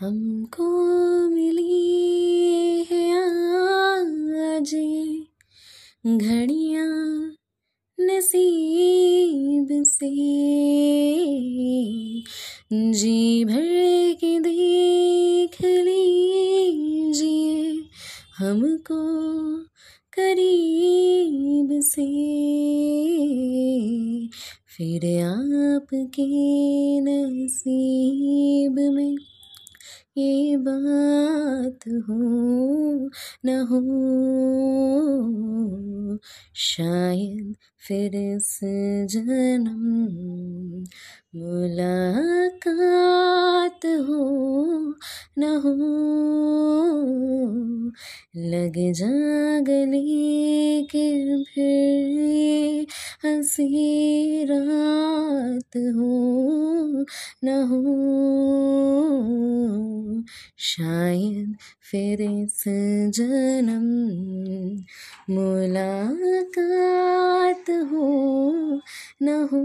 हमको मिली है आज घड़िया नसीब से। जी भर के देख लीजिए हमको करीब से। फिर आपके नसीब में ये बात हो, न हो। शायद फिर इस जन्म मुलाकात हो, न हो। लग जा गले के फिर हँसी रात हो, न हो। शायद फिर इस जन्म मुलाकात हो न हो.